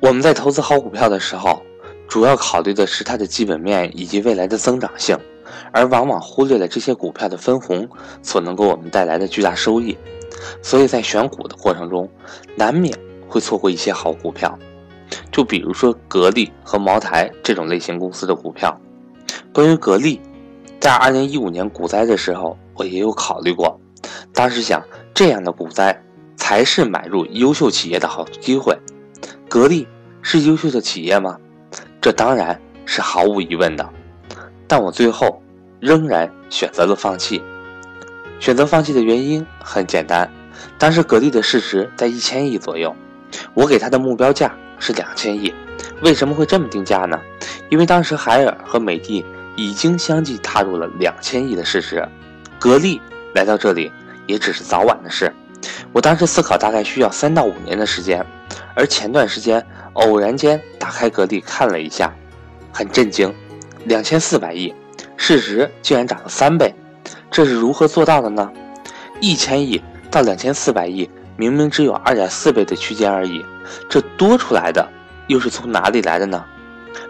我们在投资好股票的时候，主要考虑的是它的基本面以及未来的增长性，而往往忽略了这些股票的分红所能给我们带来的巨大收益。所以在选股的过程中，难免会错过一些好股票。就比如说格力和茅台这种类型公司的股票。关于格力，在二零一五年股灾的时候，我也有考虑过。当时想，这样的股灾才是买入优秀企业的好机会。格力是优秀的企业吗？这当然是毫无疑问的。但我最后仍然选择了放弃。选择放弃的原因很简单，当时格力的市值在一千亿左右，我给它的目标价是两千亿。为什么会这么定价呢？因为当时海尔和美的已经相继踏入了两千亿的市值，格力来到这里也只是早晚的事。我当时思考，大概需要三到五年的时间。而前段时间偶然间打开格力看了一下，很震惊，两千四百亿市值竟然涨了三倍，这是如何做到的呢？一千亿到两千四百亿，明明只有二点四倍的区间而已，这多出来的又是从哪里来的呢？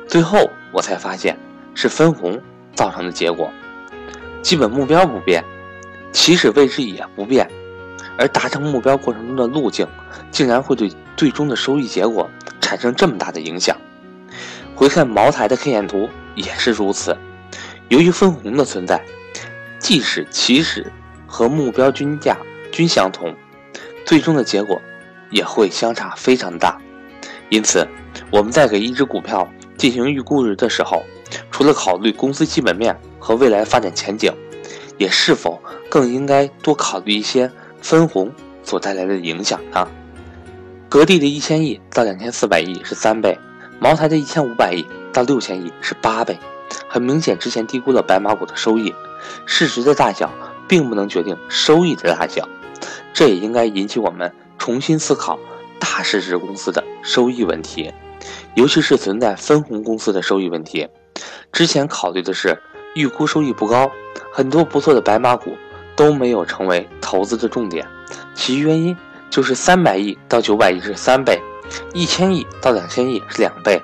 最后我才发现是分红造成的结果，基本目标不变，起始位置也不变。而达成目标过程中的路径，竟然会对最终的收益结果产生这么大的影响。回看茅台的 K 线图也是如此。由于分红的存在，即使起始和目标均价均相同，最终的结果也会相差非常大。因此，我们在给一只股票进行预估值的时候，除了考虑公司基本面和未来发展前景，也是否更应该多考虑一些。分红所带来的影响呢？格力的一千亿到两千四百亿是三倍，茅台的一千五百亿到六千亿是八倍。很明显，之前低估了白马股的收益。市值的大小并不能决定收益的大小，这也应该引起我们重新思考大市值公司的收益问题，尤其是存在分红公司的收益问题。之前考虑的是预估收益不高，很多不错的白马股。都没有成为投资的重点，其原因就是三百亿到九百亿是三倍，一千亿到两千亿是两倍。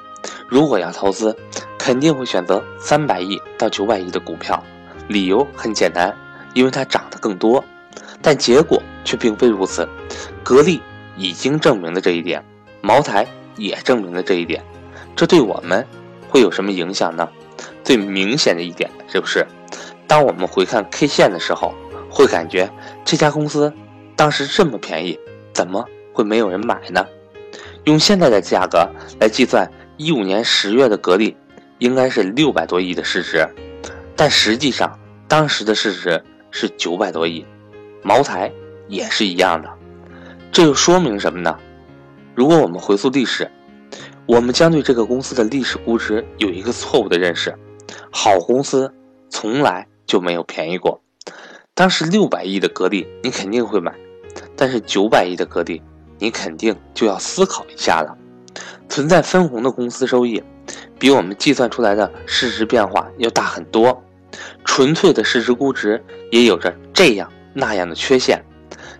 如果要投资，肯定会选择三百亿到九百亿的股票，理由很简单，因为它涨得更多。但结果却并非如此，格力已经证明了这一点，茅台也证明了这一点。这对我们会有什么影响呢？最明显的一点就是，当我们回看 K 线的时候。会感觉这家公司当时这么便宜，怎么会没有人买呢？用现在的价格来计算，一五年十月的格力应该是六百多亿的市值，但实际上当时的市值是九百多亿。茅台也是一样的，这又说明什么呢？如果我们回溯历史，我们将对这个公司的历史估值有一个错误的认识：好公司从来就没有便宜过。当时六百亿的格力，你肯定会买；但是九百亿的格力，你肯定就要思考一下了。存在分红的公司收益，比我们计算出来的市值变化要大很多。纯粹的市值估值也有着这样那样的缺陷。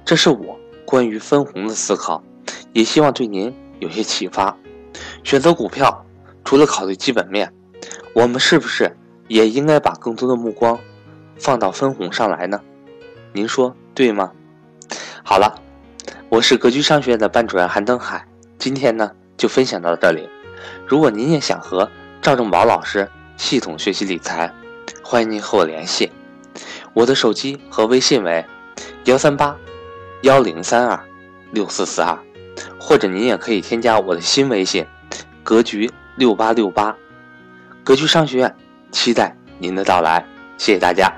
这是我关于分红的思考，也希望对您有些启发。选择股票，除了考虑基本面，我们是不是也应该把更多的目光？放到分红上来呢，您说对吗？好了，我是格局商学院的班主任韩登海，今天呢就分享到这里。如果您也想和赵正宝老师系统学习理财，欢迎您和我联系，我的手机和微信为幺三八幺零三二六四四二，或者您也可以添加我的新微信格局六八六八，格局商学院期待您的到来，谢谢大家。